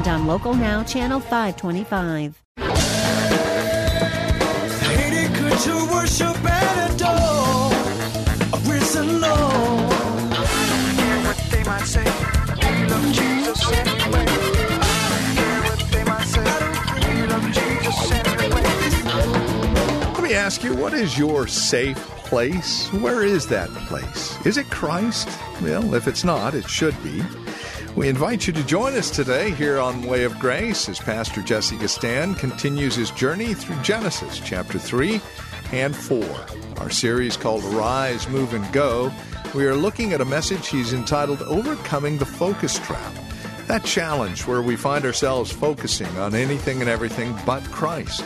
and on Local Now, Channel 525. to worship and adore a risen Lord. Hear what they might say. You love Jesus anyway. Hear what they might say. You love Jesus anyway. Let me ask you, what is your safe place? Where is that place? Is it Christ? Well, if it's not, it should be. We invite you to join us today here on Way of Grace as Pastor Jesse Gistand continues his journey through Genesis chapter 3 and 4. Our series called Rise, Move, and Go, we are looking at a message he's entitled Overcoming the Focus Trap. That challenge where we find ourselves focusing on anything and everything but Christ.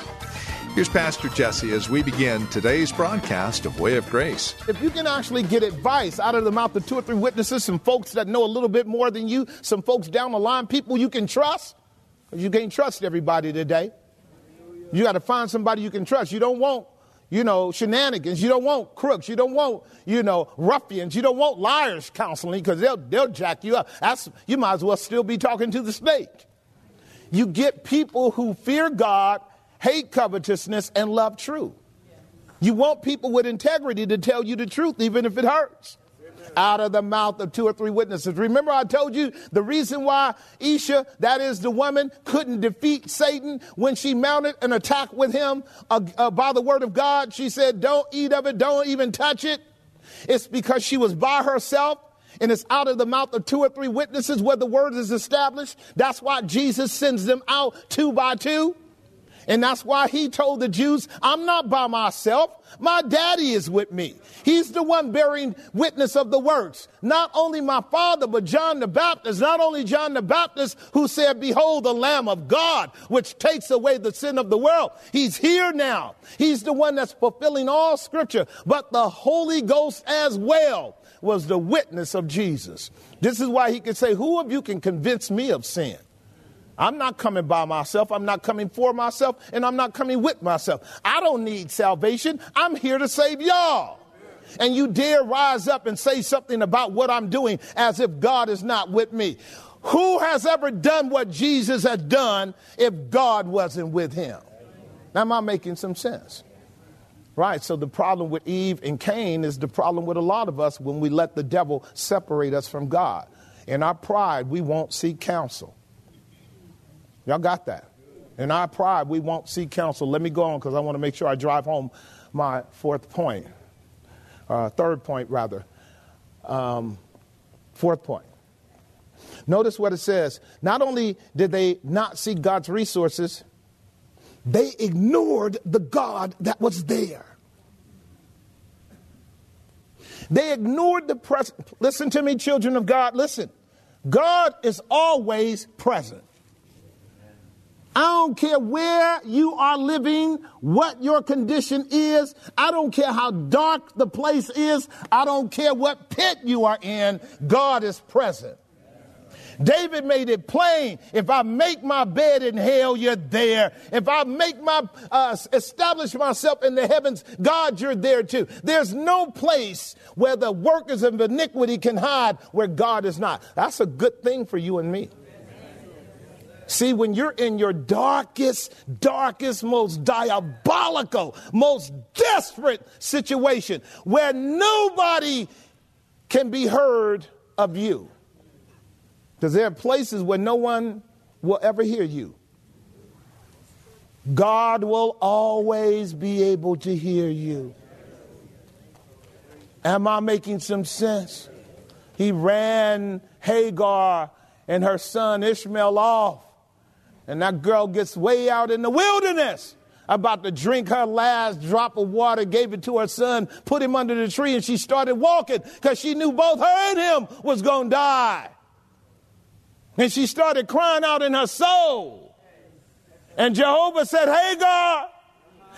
Here's Pastor Jesse as we begin today's broadcast of Way of Grace. If you can actually get advice out of the mouth of two or three witnesses, some folks that know a little bit more than you, some folks down the line, people you can trust, because you can't trust everybody today. You got to find somebody you can trust. You don't want, you know, shenanigans. You don't want crooks. You don't want, you know, ruffians. You don't want liars counseling because they'll, they'll jack you up. That's, you might as well still be talking to the snake. You get people who fear God hate covetousness, and love truth. You want people with integrity to tell you the truth, even if it hurts. Out of the mouth of two or three witnesses. Remember, I told you the reason why Isha, that is the woman, couldn't defeat Satan when she mounted an attack with him uh, uh, by the word of God. She said, Don't eat of it, don't even touch it. It's because she was by herself and it's out of the mouth of two or three witnesses where the word is established. That's why Jesus sends them out two by two. And that's why he told the Jews, I'm not by myself. My daddy is with me. He's the one bearing witness of the works. Not only my father, but John the Baptist. Not only John the Baptist who said, behold the Lamb of God, which takes away the sin of the world. He's here now. He's the one that's fulfilling all scripture, but the Holy Ghost as well was the witness of Jesus. This is why he could say, who of you can convince me of sin? I'm not coming by myself. I'm not coming for myself, and I'm not coming with myself. I don't need salvation. I'm here to save y'all. And you dare rise up and say something about what I'm doing as if God is not with me. Who has ever done what Jesus has done if God wasn't with him? Now, am I making some sense? Right, so the problem with Eve and Cain is the problem with a lot of us when we let the devil separate us from God. In our pride, we won't seek counsel. Y'all got that? In our pride, we won't seek counsel. Let me go on because I want to make sure I drive home my fourth point, uh, third point, rather. Um, fourth point. Notice what it says. Not only did they not seek God's resources, they ignored the God that was there. They ignored the present. Listen to me, children of God. Listen. God is always present. I don't care where you are living, what your condition is. I don't care how dark the place is. I don't care what pit you are in. God is present. David made it plain. If I make my bed in hell, you're there. If I make my, uh, establish myself in the heavens, God, you're there too. There's no place where the workers of iniquity can hide where God is not. That's a good thing for you and me. See, when you're in your darkest, darkest, most diabolical, most desperate situation where nobody can be heard of you, because there are places where no one will ever hear you. God will always be able to hear you. Am I making some sense? He ran Hagar and her son Ishmael off and that girl gets way out in the wilderness, about to drink her last drop of water, gave it to her son, put him under the tree, and she started walking because she knew both her and him was going to die. And she started crying out in her soul. And Jehovah said, Hey, God,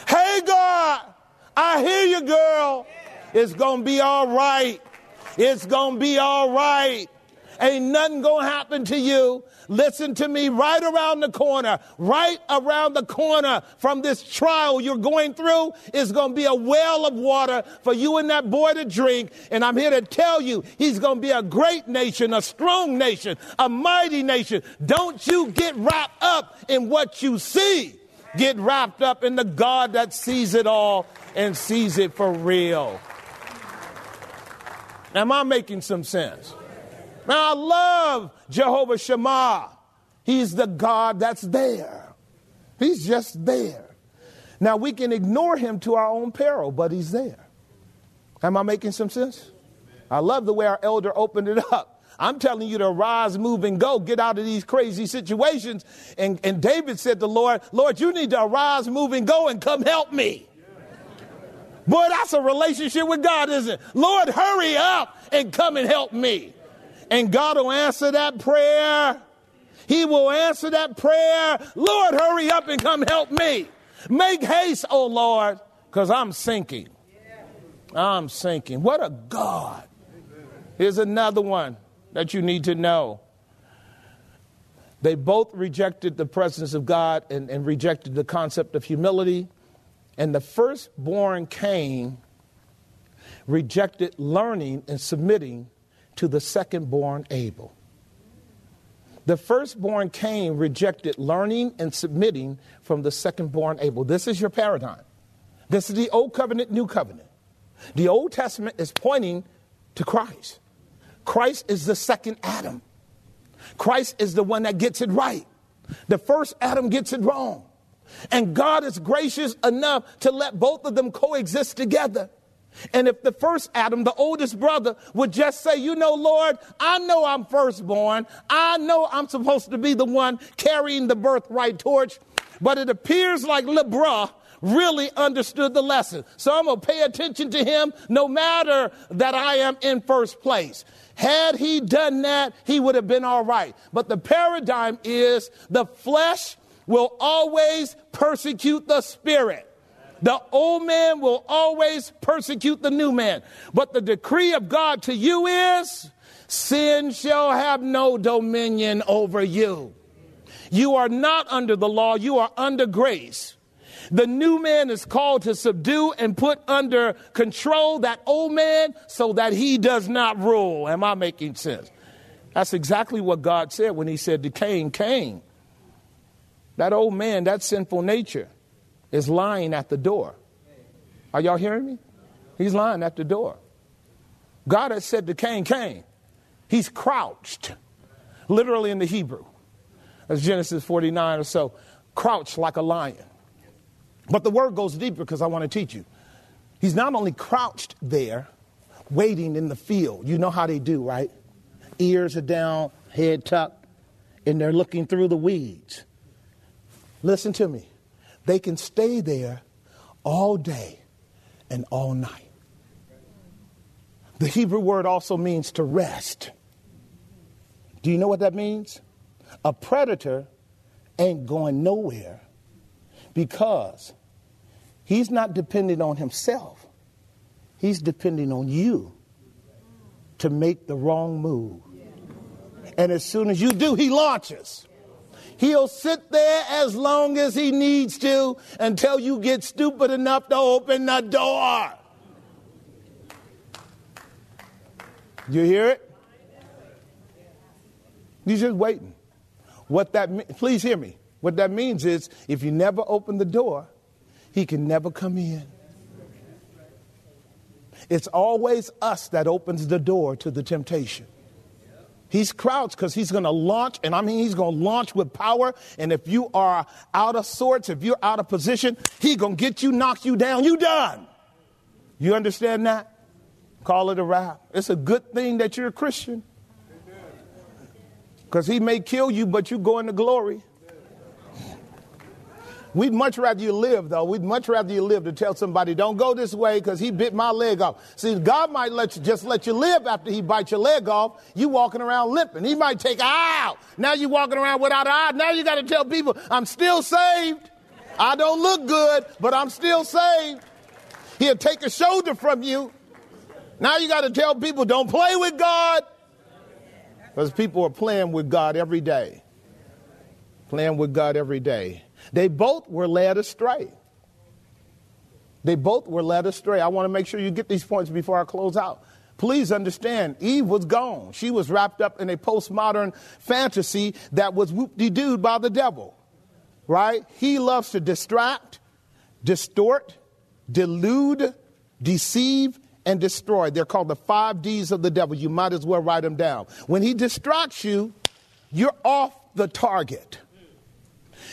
hey, God, I hear you, girl. It's going to be all right. It's going to be all right. Ain't nothing to happen to you. Listen to me right around the corner, right around the corner from this trial you're going through is to be a well of water for you and that boy to drink. And I'm here to tell you, he's to be a great nation, a strong nation, a mighty nation. Don't you get wrapped up in what you see. Get wrapped up in the God that sees it all and sees it for real. Am I making some sense? Now, I love Jehovah Shammah. He's the God that's there. He's just there. Now, we can ignore him to our own peril, but he's there. Am I making some sense? I love the way our elder opened it up. I'm telling you to rise, move, and go. Get out of these crazy situations. And, and David said to Lord, Lord, you need to arise, move, and go and come help me. Boy, that's a relationship with God, isn't it? Lord, hurry up and come and help me and God will answer that prayer. He will answer that prayer. Lord, hurry up and come help me. Make haste, oh Lord, because I'm sinking. I'm sinking. What a God. Here's another one that you need to know. They both rejected the presence of God and, and rejected the concept of humility. And the firstborn Cain rejected learning and submitting to the second born Abel. The firstborn Cain rejected learning and submitting from the second born Abel. This is your paradigm. This is the Old Covenant, New Covenant. The Old Testament is pointing to Christ. Christ is the second Adam. Christ is the one that gets it right. The first Adam gets it wrong. And God is gracious enough to let both of them coexist together. And if the first Adam, the oldest brother, would just say, You know, Lord, I know I'm firstborn. I know I'm supposed to be the one carrying the birthright torch. But it appears like Little Bro really understood the lesson. So I'm going to pay attention to him no matter that I am in first place. Had he done that, he would have been all right. But the paradigm is the flesh will always persecute the spirit. The old man will always persecute the new man. But the decree of God to you is sin shall have no dominion over you. You are not under the law, you are under grace. The new man is called to subdue and put under control that old man so that he does not rule. Am I making sense? That's exactly what God said when he said to Cain, Cain, that old man, that sinful nature, is lying at the door. Are y'all hearing me? He's lying at the door. God has said to Cain, Cain, he's crouched, literally in the Hebrew. That's Genesis 49 or so, crouched like a lion. But the word goes deeper because I want to teach you. He's not only crouched there, waiting in the field. You know how they do, right? Ears are down, head tucked, and they're looking through the weeds. Listen to me. They can stay there all day and all night. The Hebrew word also means to rest. Do you know what that means? A predator ain't going nowhere because he's not dependent on himself, he's depending on you to make the wrong move. And as soon as you do, he launches. He'll sit there as long as he needs to until you get stupid enough to open the door. You hear it? He's just waiting. What that please hear me. What that means is if you never open the door, he can never come in. It's always us that opens the door to the temptation. He's crouched because he's going to launch, and I mean, he's going to launch with power. And if you are out of sorts, if you're out of position, he's going to get you, knock you down. You done. You understand that? Call it a wrap. It's a good thing that you're a Christian because he may kill you, but you go into glory. We'd much rather you live, though. We'd much rather you live to tell somebody, don't go this way because he bit my leg off. See, God might let you just let you live after he bites your leg off. You walking around limping. He might take out. Now you walking around without an eye. Now you got to tell people, I'm still saved. I don't look good, but I'm still saved. He'll take a shoulder from you. Now you got to tell people, don't play with God. Because people are playing with God every day. Playing with God every day. They both were led astray. They both were led astray. I want to make sure you get these points before I close out. Please understand, Eve was gone. She was wrapped up in a postmodern fantasy that was whoop-de-dooed by the devil, right? He loves to distract, distort, delude, deceive, and destroy. They're called the five D's of the devil. You might as well write them down. When he distracts you, you're off the target.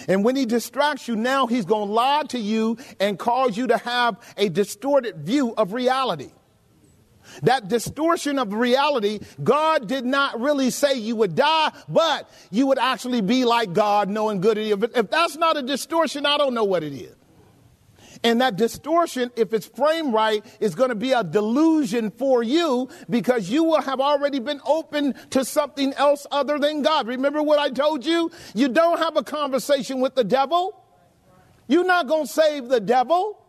And when he distracts you, now he's going to lie to you and cause you to have a distorted view of reality. That distortion of reality, God did not really say you would die, but you would actually be like God, knowing good and evil. If that's not a distortion, I don't know what it is. And that distortion, if it's framed right, is going to be a delusion for you because you will have already been open to something else other than God. Remember what I told you? You don't have a conversation with the devil. You're not going to save the devil.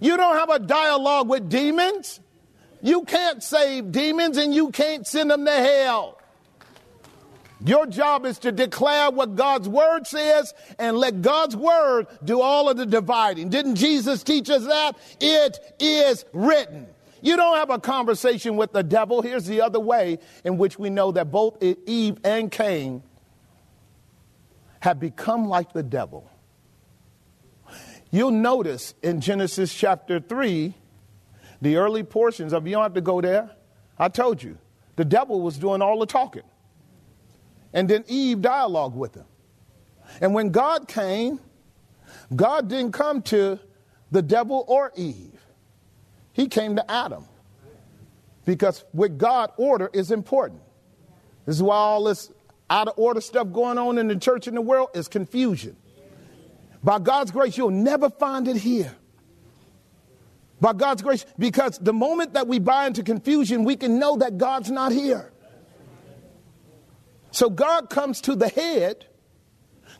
You don't have a dialogue with demons. You can't save demons and you can't send them to hell. Your job is to declare what God's word says and let God's word do all of the dividing. Didn't Jesus teach us that? It is written. You don't have a conversation with the devil. Here's the other way in which we know that both Eve and Cain have become like the devil. You'll notice in Genesis chapter 3, the early portions of, you don't have to go there. I told you, the devil was doing all the talking. And then Eve dialogued with him. And when God came, God didn't come to the devil or Eve, He came to Adam. Because with God, order is important. This is why all this out of order stuff going on in the church in the world is confusion. By God's grace, you'll never find it here. By God's grace, because the moment that we buy into confusion, we can know that God's not here. So God comes to the head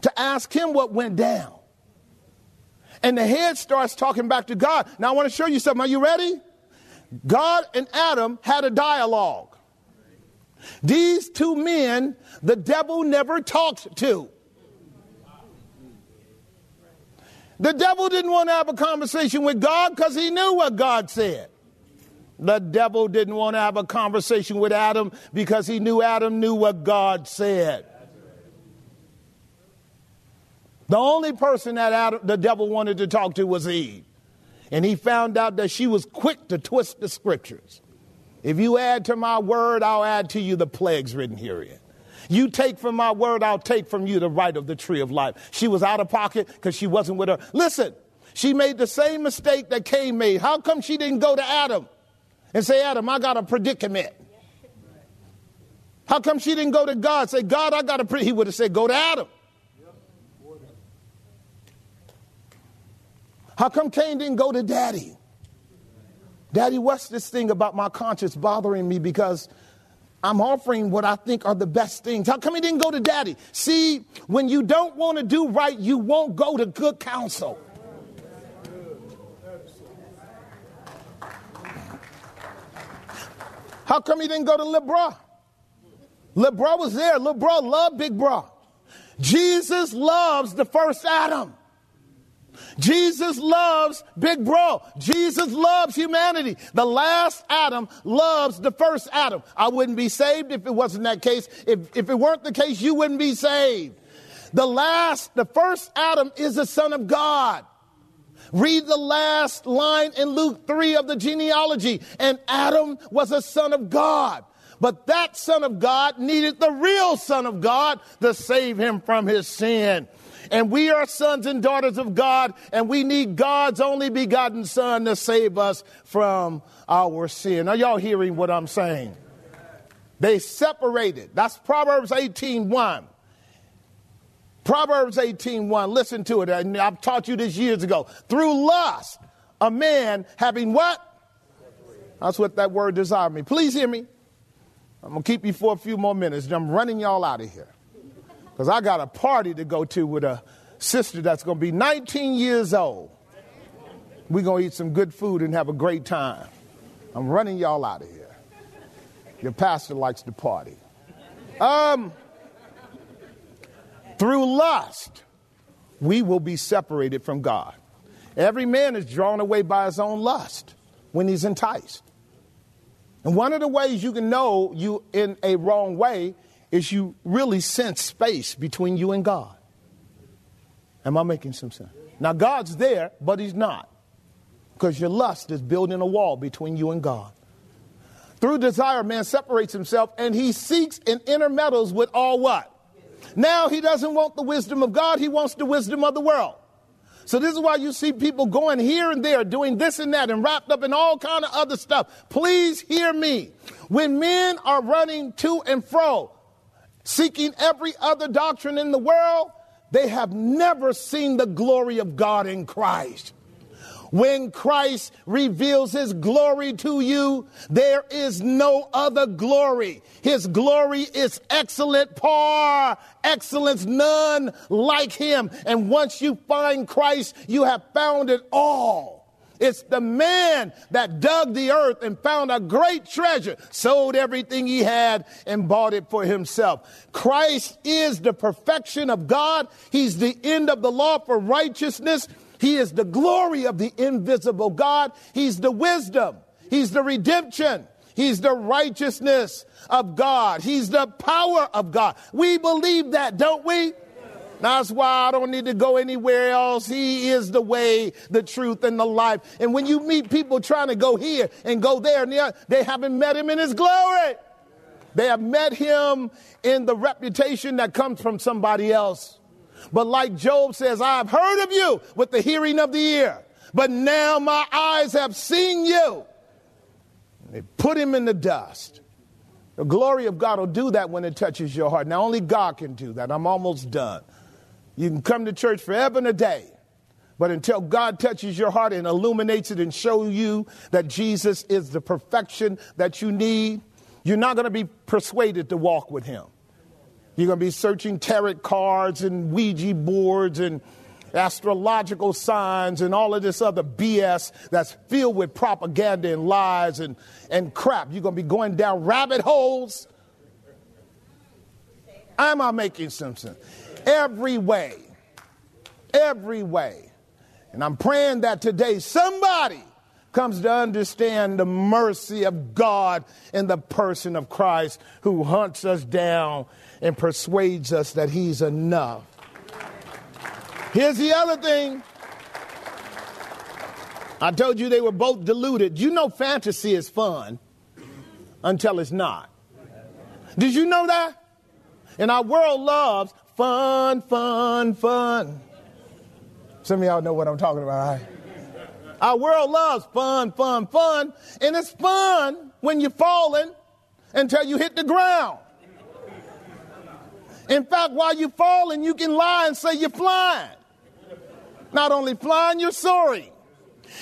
to ask him what went down. And the head starts talking back to God. Now, I want to show you something. Are you ready? God and Adam had a dialogue. These two men, the devil never talked to. The devil didn't want to have a conversation with God because he knew what God said. The devil didn't want to have a conversation with Adam because he knew Adam knew what God said. The only person that Adam, the devil wanted to talk to was Eve. And he found out that she was quick to twist the scriptures. If you add to my word, I'll add to you the plagues written herein. You take from my word, I'll take from you the right of the tree of life. She was out of pocket because she wasn't with her. Listen, she made the same mistake that Cain made. How come she didn't go to Adam? And say, Adam, I got a predicament. How come she didn't go to God? Say, God, I got a pre-. He would have said, go to Adam. How come Cain didn't go to daddy? Daddy, what's this thing about my conscience bothering me because I'm offering what I think are the best things? How come he didn't go to daddy? See, when you don't want to do right, you won't go to good counsel. How come he didn't go to Little Bro? LeBron was there. Little Bro loved Big Bro. Jesus loves the first Adam. Jesus loves Big Bro. Jesus loves humanity. The last Adam loves the first Adam. I wouldn't be saved if it wasn't that case. If, if it weren't the case, you wouldn't be saved. The last, the first Adam is the Son of God. Read the last line in Luke 3 of the genealogy. And Adam was a son of God. But that son of God needed the real son of God to save him from his sin. And we are sons and daughters of God, and we need God's only begotten son to save us from our sin. Are y'all hearing what I'm saying? They separated. That's Proverbs 18 1. Proverbs 18:1. Listen to it. I've taught you this years ago. Through lust, a man having what? That's what that word desire me. Please hear me. I'm gonna keep you for a few more minutes. I'm running y'all out of here. Because I got a party to go to with a sister that's gonna be 19 years old. We're gonna eat some good food and have a great time. I'm running y'all out of here. Your pastor likes to party. Um, through lust, we will be separated from God. Every man is drawn away by his own lust when he's enticed. And one of the ways you can know you in a wrong way is you really sense space between you and God. Am I making some sense? Now, God's there, but He's not. Because your lust is building a wall between you and God. Through desire, man separates himself and he seeks and intermeddles with all what? Now he doesn't want the wisdom of God, he wants the wisdom of the world. So this is why you see people going here and there, doing this and that, and wrapped up in all kind of other stuff. Please hear me. When men are running to and fro, seeking every other doctrine in the world, they have never seen the glory of God in Christ. When Christ reveals his glory to you, there is no other glory. His glory is excellent, par excellence, none like him. And once you find Christ, you have found it all. It's the man that dug the earth and found a great treasure, sold everything he had, and bought it for himself. Christ is the perfection of God. He's the end of the law for righteousness. He is the glory of the invisible God. He's the wisdom. He's the redemption. He's the righteousness of God. He's the power of God. We believe that, don't we? That's why I don't need to go anywhere else. He is the way, the truth, and the life. And when you meet people trying to go here and go there, and they haven't met him in his glory. They have met him in the reputation that comes from somebody else. But like Job says, I have heard of you with the hearing of the ear, but now my eyes have seen you. They put him in the dust. The glory of God will do that when it touches your heart. Now, only God can do that. I'm almost done. You can come to church forever and a day, but until God touches your heart and illuminates it and show you that Jesus is the perfection that you need, you're not going to be persuaded to walk with him. You're going to be searching tarot cards and Ouija boards and astrological signs and all of this other BS that's filled with propaganda and lies and, and crap. You're going to be going down rabbit holes. Am I making some sense? Every way. Every way. And I'm praying that today somebody comes to understand the mercy of God in the person of Christ who hunts us down and persuades us that He's enough. Here's the other thing. I told you they were both deluded. You know, fantasy is fun until it's not. Did you know that? And our world loves fun, fun, fun. Some of y'all know what I'm talking about, right? Our world loves fun, fun, fun. And it's fun when you're falling until you hit the ground. In fact, while you're falling, you can lie and say you're flying. Not only flying, you're soaring.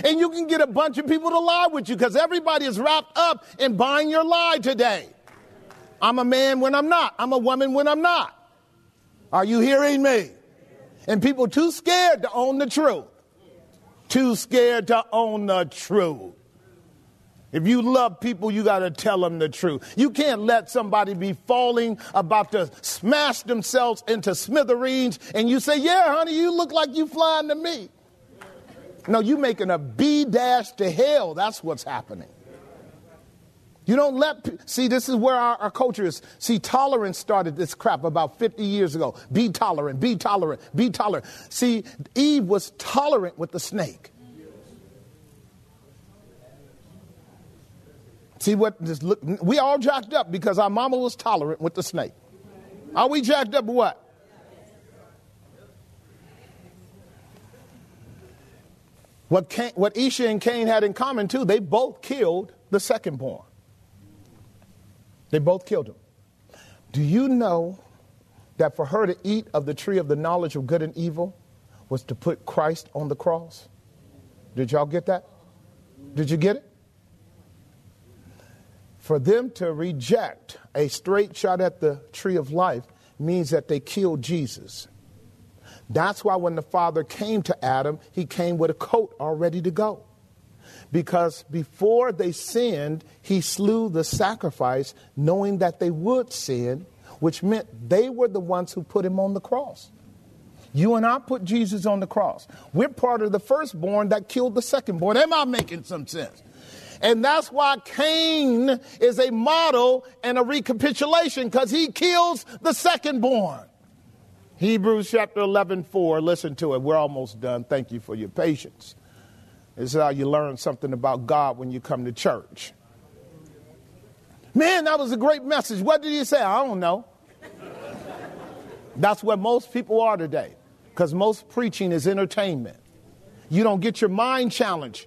And you can get a bunch of people to lie with you because everybody is wrapped up in buying your lie today. I'm a man when I'm not. I'm a woman when I'm not. Are you hearing me? And people too scared to own the truth. Too scared to own the truth. If you love people, you got to tell them the truth. You can't let somebody be falling, about to smash themselves into smithereens, and you say, Yeah, honey, you look like you flying to me. No, you making a B dash to hell. That's what's happening. You don't let, see, this is where our, our, culture is. See, tolerance started this crap about 50 years ago. Be tolerant, be tolerant, be tolerant. See, Eve was tolerant with the snake. See what this look, we all jacked up because our mama was tolerant with the snake. Are we jacked up what? What, Cain, what Esau and Cain had in common too, they both killed the second born. They both killed him. Do you know that for her to eat of the tree of the knowledge of good and evil was to put Christ on the cross? Did y'all get that? Did you get it? For them to reject a straight shot at the tree of life means that they killed Jesus. That's why when the Father came to Adam, he came with a coat all ready to go. Because before they sinned, he slew the sacrifice, knowing that they would sin, which meant they were the ones who put him on the cross. You and I put Jesus on the cross. We're part of the firstborn that killed the secondborn. Am I making some sense? And that's why Cain is a model and a recapitulation because he kills the second born. Hebrews chapter 11, 4. Listen to it. We're almost done. Thank you for your patience. This is how you learn something about God when you come to church. Man, that was a great message. What did he say? I don't know. That's where most people are today because most preaching is entertainment. You don't get your mind challenged.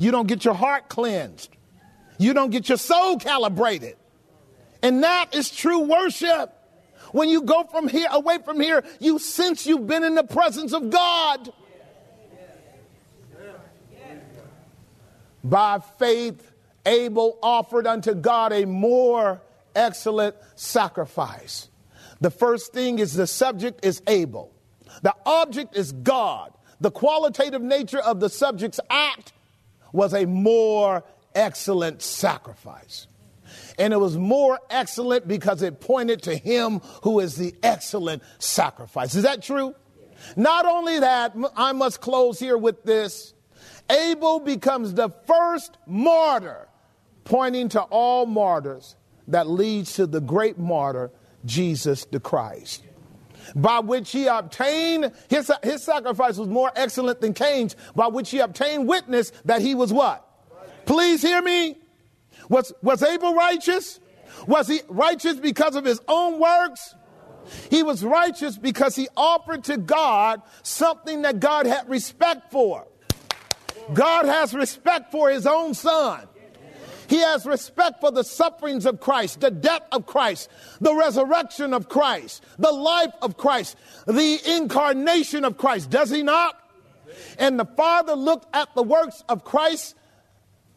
You don't get your heart cleansed. You don't get your soul calibrated. And that is true worship. When you go from here, away from here, you sense you've been in the presence of God. By faith, Abel offered unto God a more excellent sacrifice. The first thing is the subject is Abel. The object is God. The qualitative nature of the subject's act was a more excellent sacrifice. And it was more excellent because it pointed to him who is the excellent sacrifice. Is that true? Not only that, I must close here with this. Abel becomes the first martyr, pointing to all martyrs that leads to the great martyr, Jesus the Christ by which he obtained, his, his sacrifice was more excellent than Cain's, by which he obtained witness that he was what? Please hear me. Was, was Abel righteous? Was he righteous because of his own works? He was righteous because he offered to God something that God had respect for. God has respect for his own son. He has respect for the sufferings of Christ, the death of Christ, the resurrection of Christ, the life of Christ, the incarnation of Christ. Does he not? And the Father looked at the works of Christ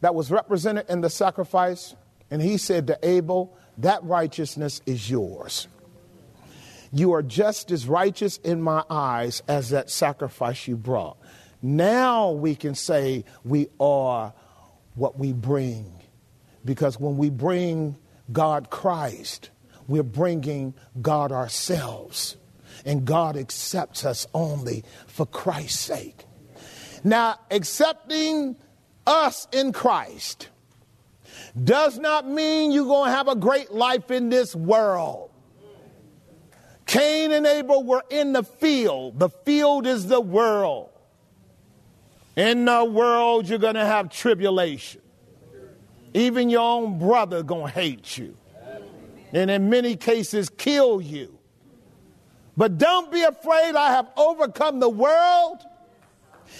that was represented in the sacrifice, and he said to Abel, That righteousness is yours. You are just as righteous in my eyes as that sacrifice you brought. Now we can say we are what we bring because when we bring God Christ, we're bringing God ourselves. And God accepts us only for Christ's sake. Now, accepting us in Christ does not mean you're going to have a great life in this world. Cain and Abel were in the field. The field is the world. In the world, you're going to have tribulation. Even your own brother gonna hate you. And in many cases kill you. But don't be afraid, I have overcome the world.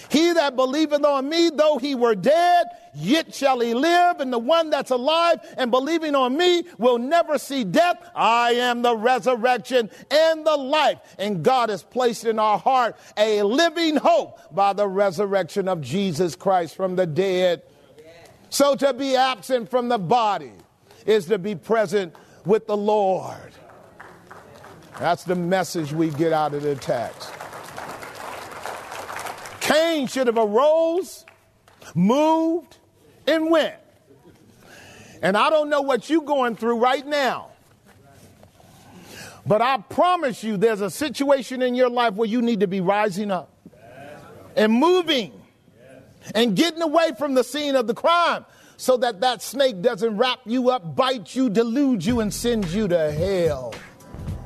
He that believeth on me, though he were dead, yet shall he live. And the one that's alive and believing on me will never see death. I am the resurrection and the life. And God has placed in our heart a living hope by the resurrection of Jesus Christ from the dead. So to be absent from the body is to be present with the Lord. That's the message we get out of the text. Cain should have arose, moved, and went. And I don't know what you're going through right now. But I promise you, there's a situation in your life where you need to be rising up and moving and getting away from the scene of the crime so that that snake doesn't wrap you up, bite you, delude you, and send you to hell.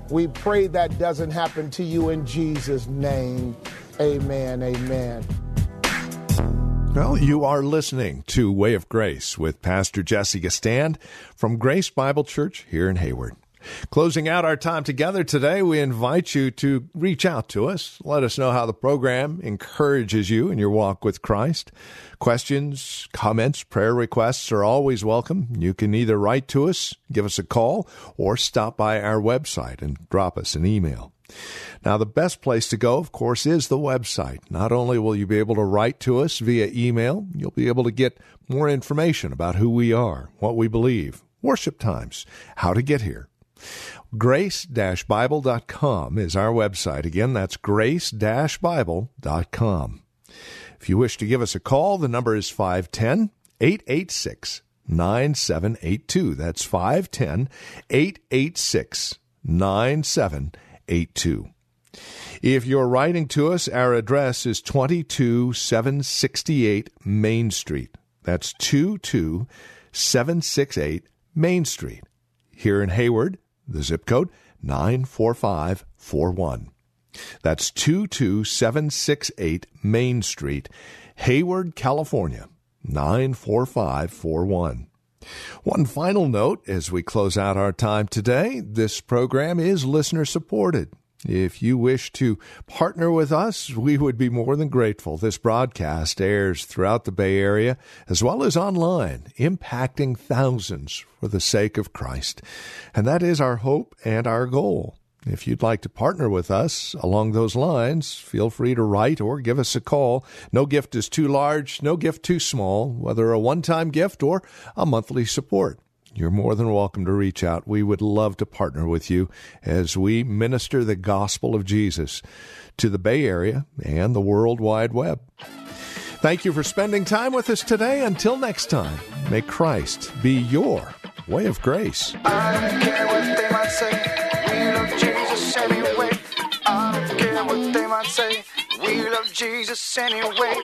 We pray that doesn't happen to you in Jesus' name. Amen. Amen. Well, you are listening to Way of Grace with Pastor Jesse Gistand from Grace Bible Church here in Hayward. Closing out our time together today, we invite you to reach out to us. Let us know how the program encourages you in your walk with Christ. Questions, comments, prayer requests are always welcome. You can either write to us, give us a call, or stop by our website and drop us an email. Now, the best place to go, of course, is the website. Not only will you be able to write to us via email, you'll be able to get more information about who we are, what we believe, worship times, how to get here. Grace-Bible.com is our website. Again, that's grace-bible.com. If you wish to give us a call, the number is 510 886 9782. That's 510 886 9782. If you're writing to us, our address is 22768 Main Street. That's 22768 Main Street. Here in Hayward, the zip code 94541. That's 22768 Main Street, Hayward, California 94541. One final note as we close out our time today this program is listener supported. If you wish to partner with us, we would be more than grateful. This broadcast airs throughout the Bay Area as well as online, impacting thousands for the sake of Christ. And that is our hope and our goal. If you'd like to partner with us along those lines, feel free to write or give us a call. No gift is too large, no gift too small, whether a one time gift or a monthly support. You're more than welcome to reach out. We would love to partner with you as we minister the gospel of Jesus to the Bay Area and the World Wide Web. Thank you for spending time with us today. Until next time, may Christ be your way of grace. I don't care what they might say. We love Jesus anyway. I don't care what they might say. We love Jesus anyway.